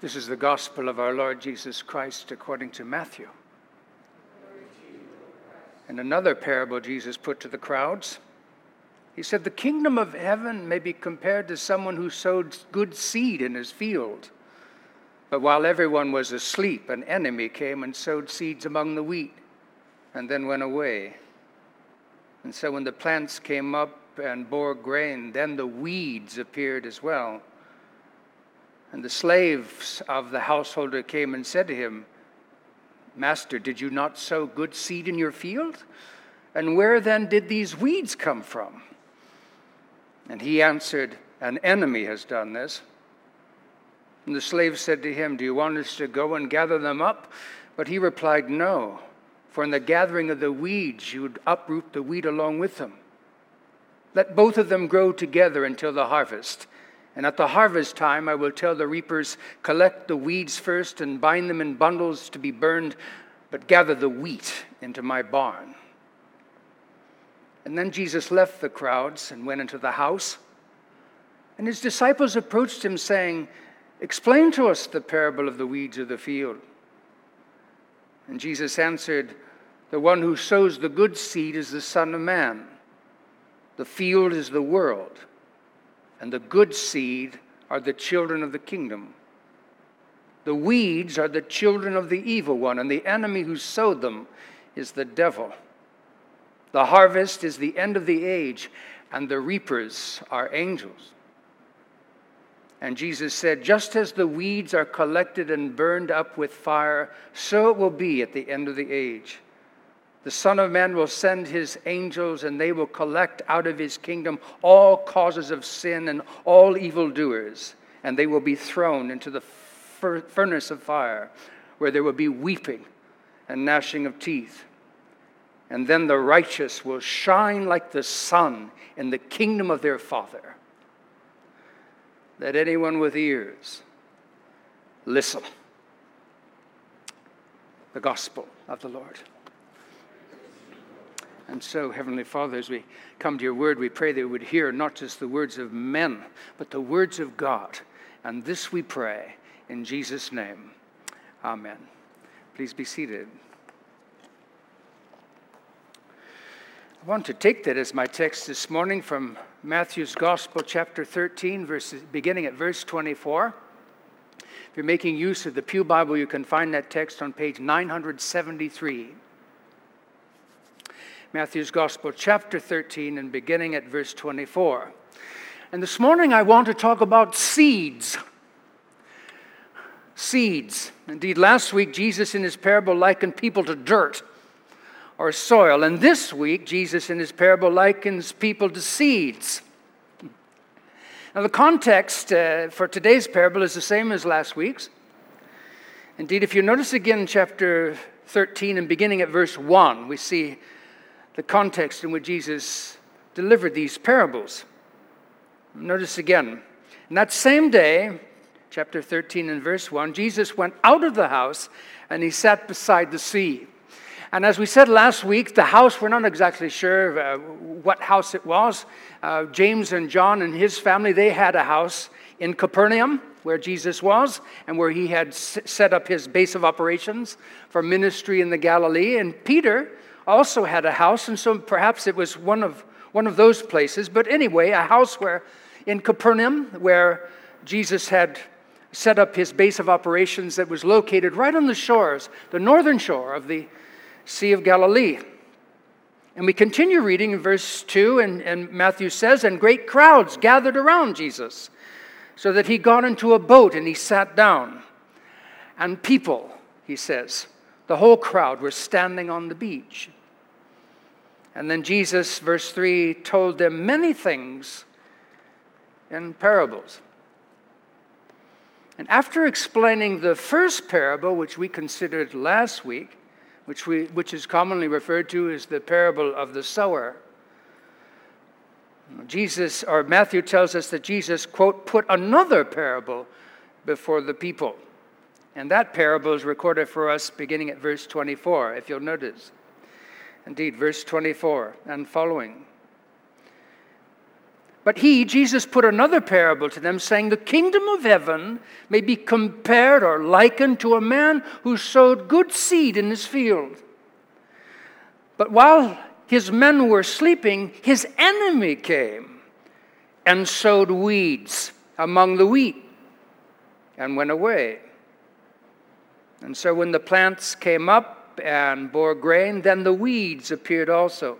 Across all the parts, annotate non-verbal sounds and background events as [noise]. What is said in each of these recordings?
This is the gospel of our Lord Jesus Christ according to Matthew. And another parable Jesus put to the crowds. He said, The kingdom of heaven may be compared to someone who sowed good seed in his field. But while everyone was asleep, an enemy came and sowed seeds among the wheat and then went away. And so when the plants came up and bore grain, then the weeds appeared as well. And the slaves of the householder came and said to him, Master, did you not sow good seed in your field? And where then did these weeds come from? And he answered, An enemy has done this. And the slave said to him, Do you want us to go and gather them up? But he replied, No, for in the gathering of the weeds you would uproot the wheat along with them. Let both of them grow together until the harvest. And at the harvest time, I will tell the reapers, Collect the weeds first and bind them in bundles to be burned, but gather the wheat into my barn. And then Jesus left the crowds and went into the house. And his disciples approached him, saying, Explain to us the parable of the weeds of the field. And Jesus answered, The one who sows the good seed is the Son of Man. The field is the world and the good seed are the children of the kingdom. The weeds are the children of the evil one, and the enemy who sowed them is the devil. The harvest is the end of the age, and the reapers are angels. And Jesus said, Just as the weeds are collected and burned up with fire, so it will be at the end of the age. The Son of Man will send his angels, and they will collect out of his kingdom all causes of sin and all evildoers, and they will be thrown into the furnace of fire, where there will be weeping and gnashing of teeth. And then the righteous will shine like the sun in the kingdom of their Father. Let anyone with ears listen. The gospel of the Lord. And so, Heavenly Father, as we come to your word, we pray that we would hear not just the words of men, but the words of God. And this we pray in Jesus' name. Amen. Please be seated. I want to take that as my text this morning from Matthew's Gospel, chapter 13, verses, beginning at verse 24. If you're making use of the Pew Bible, you can find that text on page 973. Matthew's Gospel, chapter 13, and beginning at verse 24. And this morning I want to talk about seeds. Seeds. Indeed, last week Jesus in his parable likened people to dirt or soil. And this week Jesus in his parable likens people to seeds. Now, the context uh, for today's parable is the same as last week's. Indeed, if you notice again chapter 13 and beginning at verse 1, we see the context in which Jesus delivered these parables. Notice again, in that same day, chapter 13 and verse 1, Jesus went out of the house and he sat beside the sea. And as we said last week, the house, we're not exactly sure uh, what house it was. Uh, James and John and his family, they had a house in Capernaum where Jesus was and where he had set up his base of operations for ministry in the Galilee. And Peter, also had a house, and so perhaps it was one of, one of those places. But anyway, a house where in Capernaum, where Jesus had set up his base of operations that was located right on the shores, the northern shore of the Sea of Galilee. And we continue reading in verse 2, and, and Matthew says, And great crowds gathered around Jesus, so that he got into a boat and he sat down. And people, he says, the whole crowd were standing on the beach. And then Jesus, verse 3, told them many things in parables. And after explaining the first parable, which we considered last week, which, we, which is commonly referred to as the parable of the sower, Jesus, or Matthew tells us that Jesus, quote, put another parable before the people. And that parable is recorded for us beginning at verse 24, if you'll notice. Indeed, verse 24 and following. But he, Jesus, put another parable to them, saying, The kingdom of heaven may be compared or likened to a man who sowed good seed in his field. But while his men were sleeping, his enemy came and sowed weeds among the wheat and went away. And so when the plants came up and bore grain, then the weeds appeared also.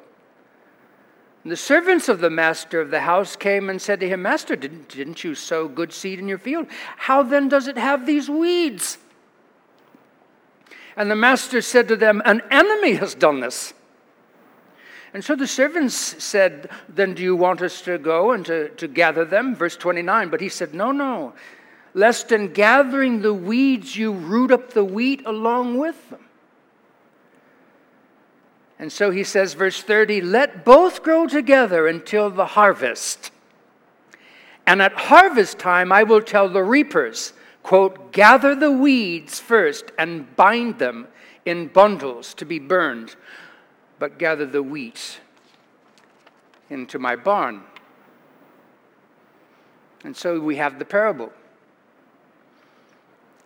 And the servants of the master of the house came and said to him, Master, didn't, didn't you sow good seed in your field? How then does it have these weeds? And the master said to them, An enemy has done this. And so the servants said, Then do you want us to go and to, to gather them? Verse 29. But he said, No, no lest in gathering the weeds you root up the wheat along with them. And so he says, verse 30, let both grow together until the harvest. And at harvest time, I will tell the reapers, quote, gather the weeds first and bind them in bundles to be burned, but gather the wheat into my barn. And so we have the parable.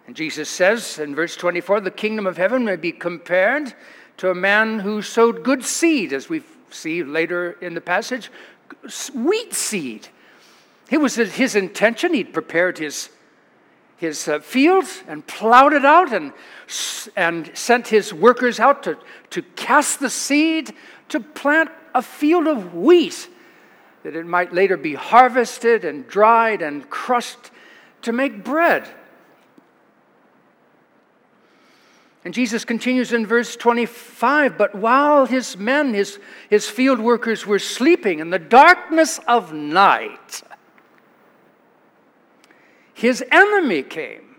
And Jesus says in verse 24 the kingdom of heaven may be compared to a man who sowed good seed, as we see later in the passage, wheat seed. It was his intention, he'd prepared his, his uh, fields and plowed it out and, and sent his workers out to, to cast the seed to plant a field of wheat that it might later be harvested and dried and crushed to make bread. And Jesus continues in verse 25 But while his men, his, his field workers, were sleeping in the darkness of night, his enemy came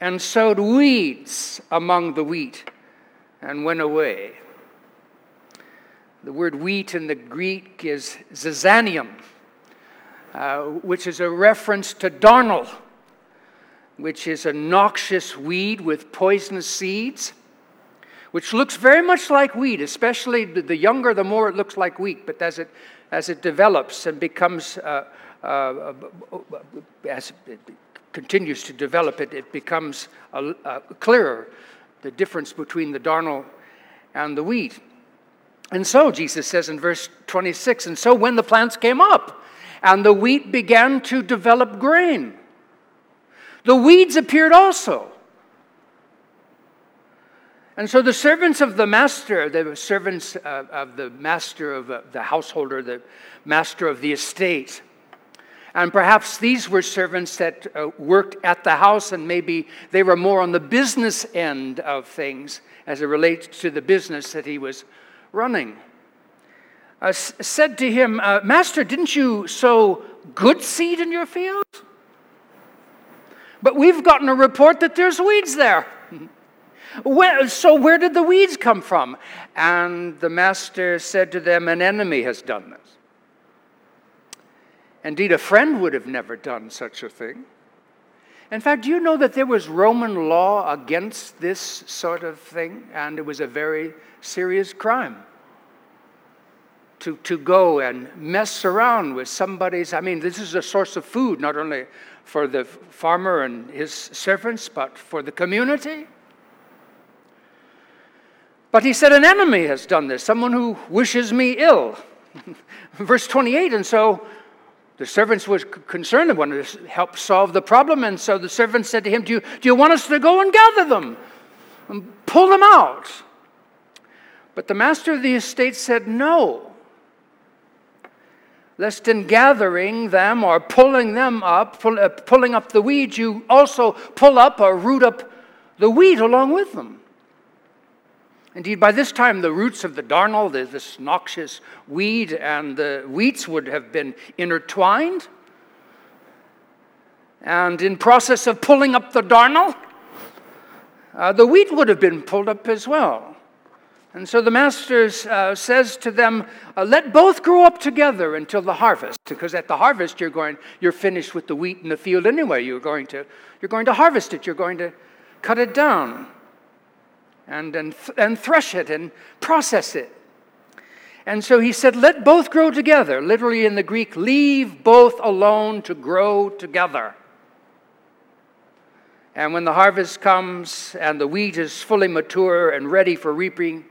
and sowed weeds among the wheat and went away. The word wheat in the Greek is zizanium, uh, which is a reference to darnel which is a noxious weed with poisonous seeds, which looks very much like wheat, especially the younger, the more it looks like wheat. But as it, as it develops and becomes, uh, uh, uh as it continues to develop, it, it becomes a, a clearer the difference between the darnel and the wheat. And so, Jesus says in verse 26, and so when the plants came up and the wheat began to develop grain, the weeds appeared also. And so the servants of the master, the servants uh, of the master of uh, the householder, the master of the estate, and perhaps these were servants that uh, worked at the house and maybe they were more on the business end of things as it relates to the business that he was running. Uh, said to him, uh, Master, didn't you sow good seed in your field? But we've gotten a report that there's weeds there. So where did the weeds come from? And the master said to them, An enemy has done this. Indeed, a friend would have never done such a thing. In fact, do you know that there was Roman law against this sort of thing? And it was a very serious crime to, to go and mess around with somebody's. I mean, this is a source of food, not only for the farmer and his servants, but for the community. But he said, An enemy has done this, someone who wishes me ill. [laughs] Verse 28, and so the servants were concerned and wanted to help solve the problem. And so the servants said to him, Do you, do you want us to go and gather them and pull them out? But the master of the estate said, No lest in gathering them or pulling them up, pull, uh, pulling up the weeds, you also pull up or root up the wheat along with them. Indeed, by this time, the roots of the darnel, this noxious weed, and the wheats would have been intertwined. And in process of pulling up the darnel, uh, the wheat would have been pulled up as well. And so the master uh, says to them, uh, Let both grow up together until the harvest. Because at the harvest, you're, going, you're finished with the wheat in the field anyway. You're going, to, you're going to harvest it, you're going to cut it down and, and, and thresh it and process it. And so he said, Let both grow together. Literally in the Greek, leave both alone to grow together. And when the harvest comes and the wheat is fully mature and ready for reaping,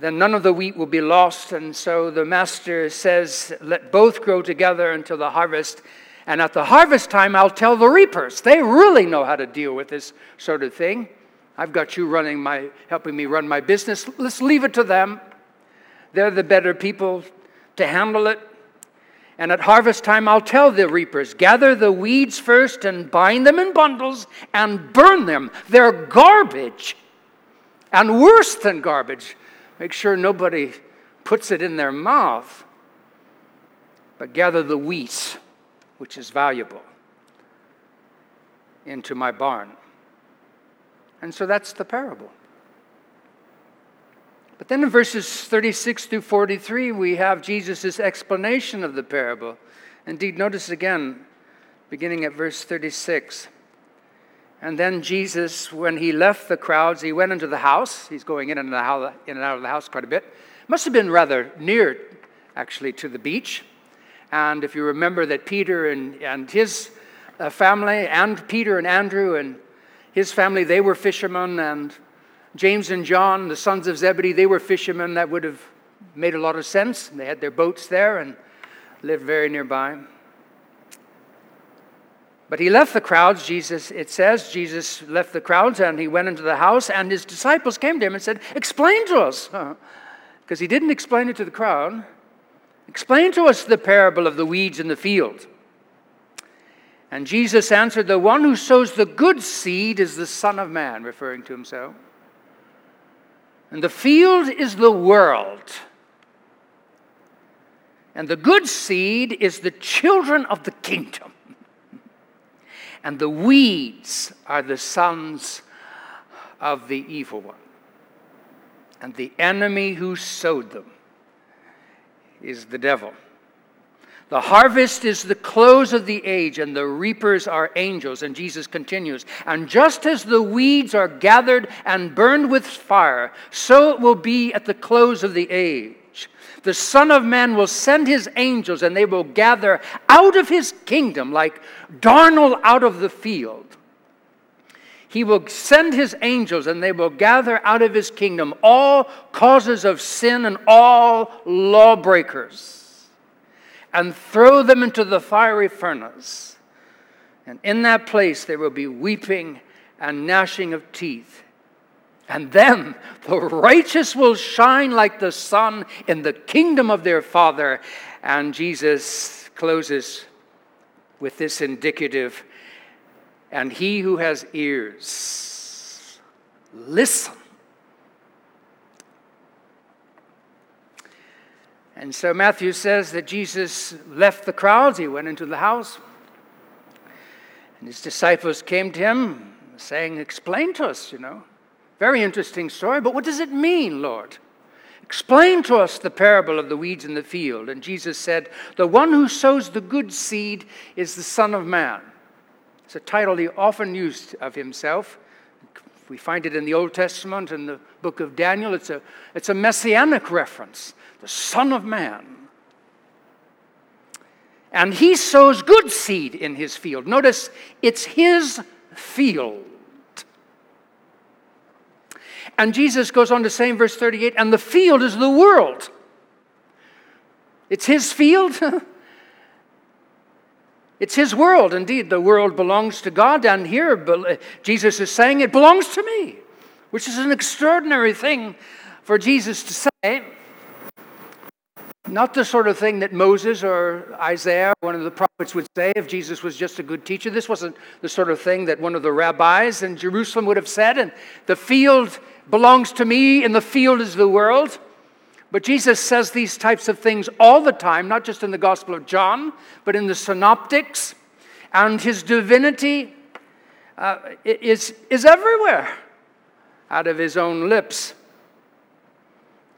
then none of the wheat will be lost. And so the master says, Let both grow together until the harvest. And at the harvest time, I'll tell the reapers. They really know how to deal with this sort of thing. I've got you running my, helping me run my business. Let's leave it to them. They're the better people to handle it. And at harvest time, I'll tell the reapers gather the weeds first and bind them in bundles and burn them. They're garbage. And worse than garbage, make sure nobody puts it in their mouth. But gather the wheat, which is valuable, into my barn. And so that's the parable. But then in verses 36 through 43, we have Jesus' explanation of the parable. Indeed, notice again, beginning at verse 36. And then Jesus, when he left the crowds, he went into the house. He's going in and, out of the house quite a bit. Must have been rather near, actually, to the beach. And if you remember that Peter and, and his uh, family, and Peter and Andrew and his family, they were fishermen, and James and John, the sons of Zebedee, they were fishermen. That would have made a lot of sense. They had their boats there and lived very nearby. But he left the crowds, Jesus, it says, Jesus left the crowds and he went into the house, and his disciples came to him and said, Explain to us. [laughs] Because he didn't explain it to the crowd. Explain to us the parable of the weeds in the field. And Jesus answered, The one who sows the good seed is the Son of Man, referring to himself. And the field is the world. And the good seed is the children of the kingdom. And the weeds are the sons of the evil one. And the enemy who sowed them is the devil. The harvest is the close of the age, and the reapers are angels. And Jesus continues, And just as the weeds are gathered and burned with fire, so it will be at the close of the age. The Son of Man will send his angels, and they will gather out of his kingdom like darnel out of the field. He will send his angels, and they will gather out of his kingdom all causes of sin and all lawbreakers and throw them into the fiery furnace. And in that place there will be weeping and gnashing of teeth. And then the righteous will shine like the sun in the kingdom of their Father. And Jesus closes with this indicative and he who has ears, listen And so Matthew says that Jesus left the crowds, he went into the house, and his disciples came to him saying, Explain to us, you know. Very interesting story, but what does it mean, Lord? Explain to us the parable of the weeds in the field. And Jesus said, The one who sows the good seed is the Son of Man. It's a title he often used of himself. We find it in the Old Testament, in the book of Daniel. It's a, it's a messianic reference the Son of Man. And he sows good seed in his field. Notice it's his field. And Jesus goes on to say in verse 38 and the field is the world. It's his field. [laughs] it's his world. Indeed, the world belongs to God. And here, Jesus is saying it belongs to me, which is an extraordinary thing for Jesus to say. Not the sort of thing that Moses or Isaiah, one of the prophets, would say if Jesus was just a good teacher. This wasn't the sort of thing that one of the rabbis in Jerusalem would have said. And the field belongs to me, and the field is the world. But Jesus says these types of things all the time, not just in the Gospel of John, but in the Synoptics. And his divinity uh, is, is everywhere out of his own lips.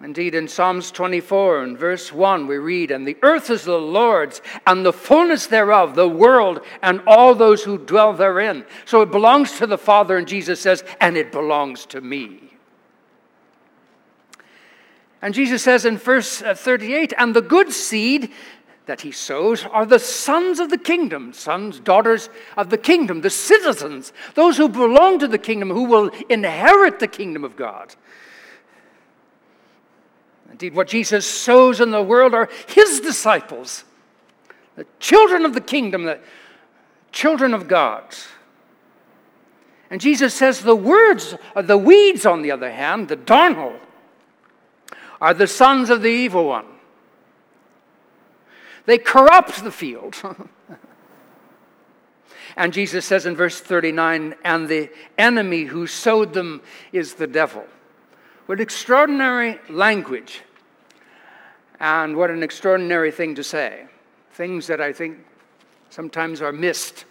Indeed, in Psalms 24 and verse 1, we read, And the earth is the Lord's, and the fullness thereof, the world, and all those who dwell therein. So it belongs to the Father, and Jesus says, And it belongs to me. And Jesus says in verse uh, 38 and the good seed that he sows are the sons of the kingdom, sons, daughters of the kingdom, the citizens, those who belong to the kingdom, who will inherit the kingdom of God. Indeed, what Jesus sows in the world are his disciples, the children of the kingdom, the children of God. And Jesus says the words, uh, the weeds, on the other hand, the darnel, are the sons of the evil one. They corrupt the field. [laughs] and Jesus says in verse 39 and the enemy who sowed them is the devil. What extraordinary language, and what an extraordinary thing to say. Things that I think sometimes are missed,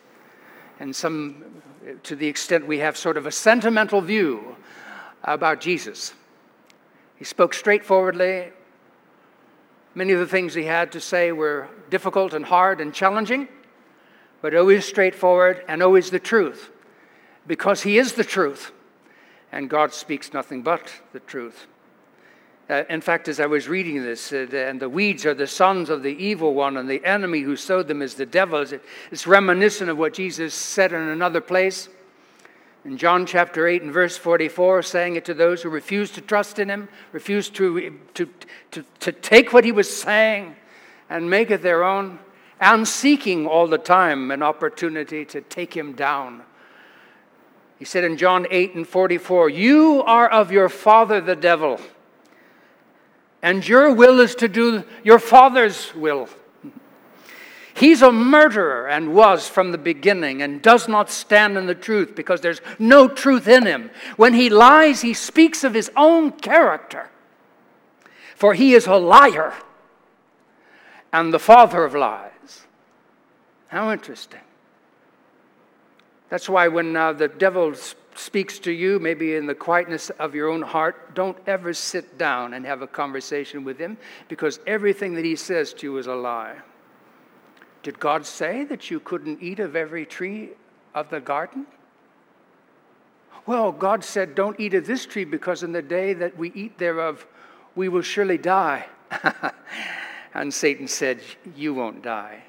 and some to the extent we have sort of a sentimental view about Jesus. He spoke straightforwardly, Many of the things he had to say were difficult and hard and challenging, but always straightforward and always the truth, because he is the truth, and God speaks nothing but the truth. Uh, in fact, as I was reading this, uh, and the weeds are the sons of the evil one, and the enemy who sowed them is the devil, it's reminiscent of what Jesus said in another place in John chapter 8 and verse 44, saying it to those who refused to trust in him, refused to, to, to, to take what he was saying and make it their own, and seeking all the time an opportunity to take him down. He said in John 8 and 44, You are of your father the devil, and your will is to do your father's will. He's a murderer and was from the beginning and does not stand in the truth because there's no truth in him. When he lies, he speaks of his own character, for he is a liar and the father of lies. How interesting. That's why when uh, the devil speaks to you, maybe in the quietness of your own heart, don't ever sit down and have a conversation with him because everything that he says to you is a lie. Did God say that you couldn't eat of every tree of the garden? Well, God said, Don't eat of this tree because in the day that we eat thereof, we will surely die. [laughs] and Satan said, You won't die.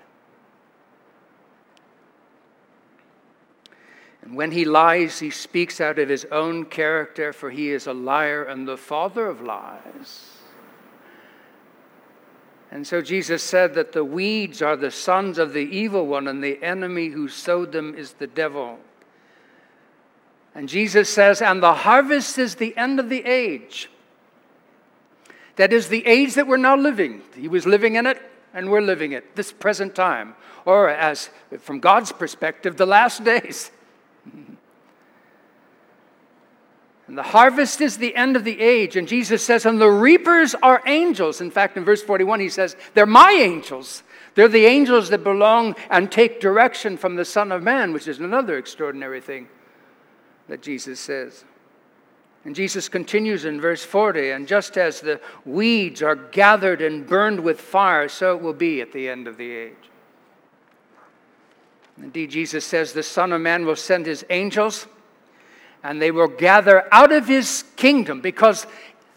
And when he lies, he speaks out of his own character, for he is a liar and the father of lies. And so Jesus said that the weeds are the sons of the evil one, and the enemy who sowed them is the devil. And Jesus says, and the harvest is the end of the age. That is the age that we're now living. He was living in it, and we're living it, this present time. Or, as from God's perspective, the last [laughs] days. And the harvest is the end of the age. And Jesus says, and the reapers are angels. In fact, in verse 41, he says, they're my angels. They're the angels that belong and take direction from the Son of Man, which is another extraordinary thing that Jesus says. And Jesus continues in verse 40 and just as the weeds are gathered and burned with fire, so it will be at the end of the age. Indeed, Jesus says the Son of Man will send his angels and they will gather out of his kingdom because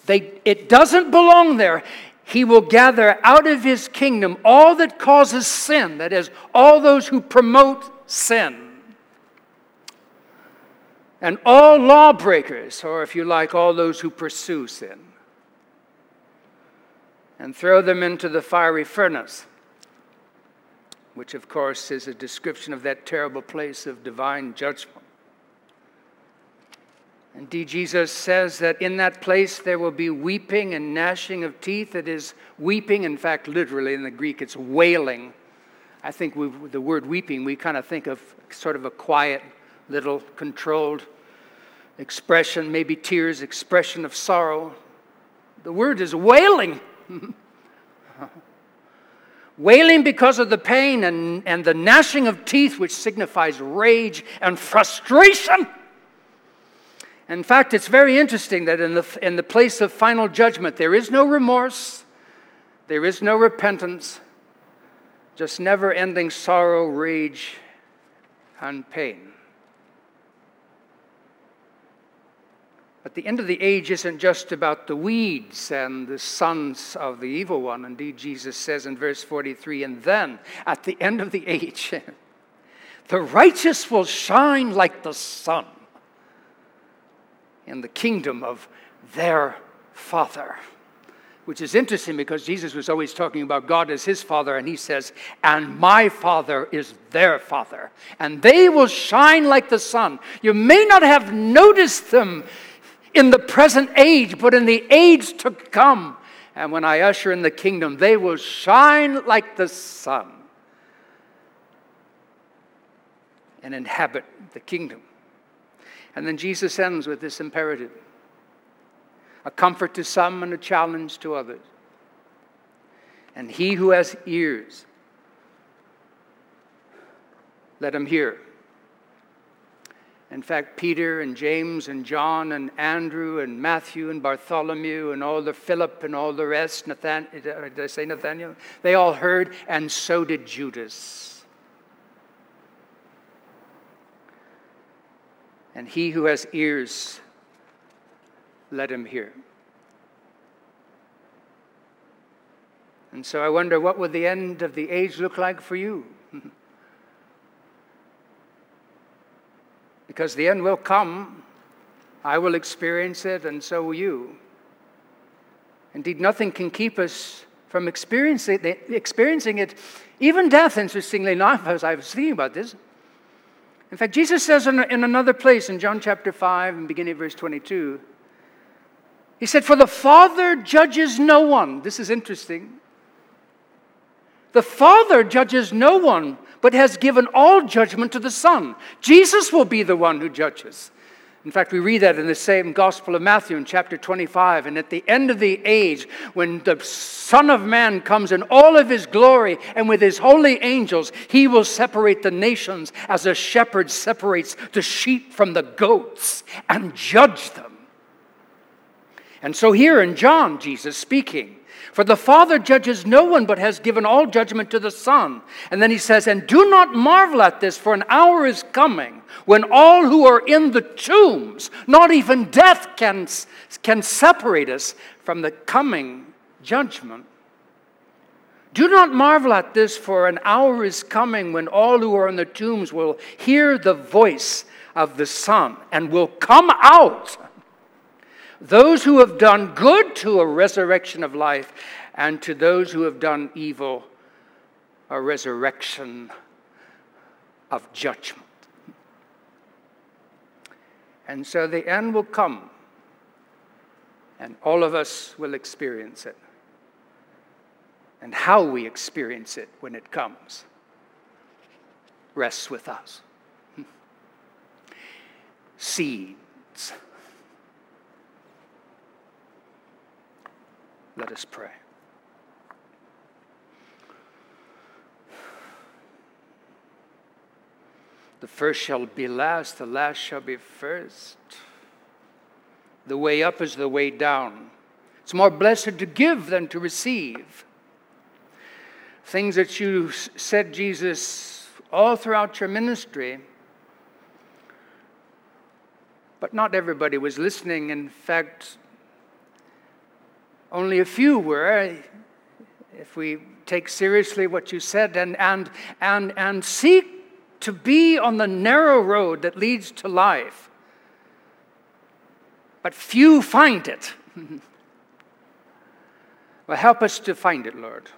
they, it doesn't belong there. He will gather out of his kingdom all that causes sin, that is, all those who promote sin. And all lawbreakers, or if you like, all those who pursue sin, and throw them into the fiery furnace, which, of course, is a description of that terrible place of divine judgment. Indeed, Jesus says that in that place there will be weeping and gnashing of teeth. It is weeping, in fact, literally in the Greek, it's wailing. I think the word weeping, we kind of think of sort of a quiet, little, controlled expression, maybe tears, expression of sorrow. The word is wailing. [laughs] wailing because of the pain and, and the gnashing of teeth, which signifies rage and frustration. In fact, it's very interesting that in the, in the place of final judgment, there is no remorse, there is no repentance, just never ending sorrow, rage, and pain. But the end of the age isn't just about the weeds and the sons of the evil one. Indeed, Jesus says in verse 43 and then at the end of the age, [laughs] the righteous will shine like the sun in the kingdom of their Father. Which is interesting because Jesus was always talking about God as his Father, and he says, And my Father is their Father. And they will shine like the sun. You may not have noticed them in the present age, but in the age to come. And when I usher in the kingdom, they will shine like the sun and inhabit the kingdom. And then Jesus ends with this imperative a comfort to some and a challenge to others. And he who has ears, let him hear. In fact, Peter and James and John and Andrew and Matthew and Bartholomew and all the Philip and all the rest, Nathan, did I say Nathaniel? They all heard, and so did Judas. And he who has ears, let him hear. And so I wonder what would the end of the age look like for you? Because the end will come. I will experience it, and so will you. Indeed, nothing can keep us from experiencing it. Even death, interestingly enough, as I was thinking about this. In fact, Jesus says in, another place in John chapter 5 and beginning verse 22, he said, For the Father judges no one. This is interesting. The Father judges no one, but has given all judgment to the Son. Jesus will be the one who judges. In fact, we read that in the same Gospel of Matthew in chapter 25. And at the end of the age, when the Son of Man comes in all of his glory and with his holy angels, he will separate the nations as a shepherd separates the sheep from the goats and judge them. And so, here in John, Jesus speaking, for the Father judges no one, but has given all judgment to the Son. And then he says, And do not marvel at this, for an hour is coming when all who are in the tombs, not even death can, can separate us from the coming judgment. Do not marvel at this, for an hour is coming when all who are in the tombs will hear the voice of the Son and will come out those who have done good to a resurrection of life, and to those who have done evil, a resurrection of judgment. And so the end will come, and all of us will experience it. And how we experience it when it comes rests with us. [laughs] Seeds Let us pray. The first shall be last, the last shall be first. The way up is the way down. It's more blessed to give than to receive. Things that you said, Jesus, all throughout your ministry, but not everybody was listening. In fact, only a few were, if we take seriously what you said, and, and, and, and seek to be on the narrow road that leads to life. But few find it. [laughs] well, help us to find it, Lord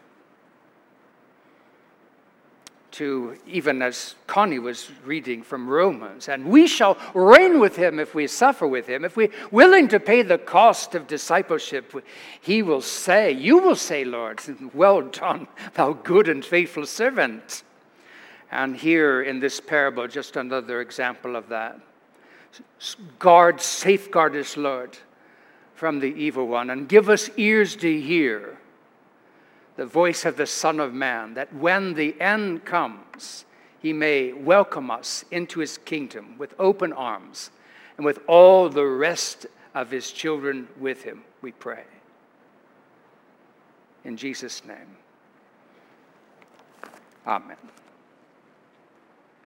to even as Connie was reading from Romans, and we shall reign with him if we suffer with him. If we're willing to pay the cost of discipleship, he will say, You will say, Lord, well done, thou good and faithful servant. And here in this parable, just another example of that. Guard, safeguard us, Lord, from the evil one, and give us ears to hear the voice of the Son of Man, that when the end comes, he may welcome us into his kingdom with open arms and with all the rest of his children with him, we pray. In Jesus' name, amen.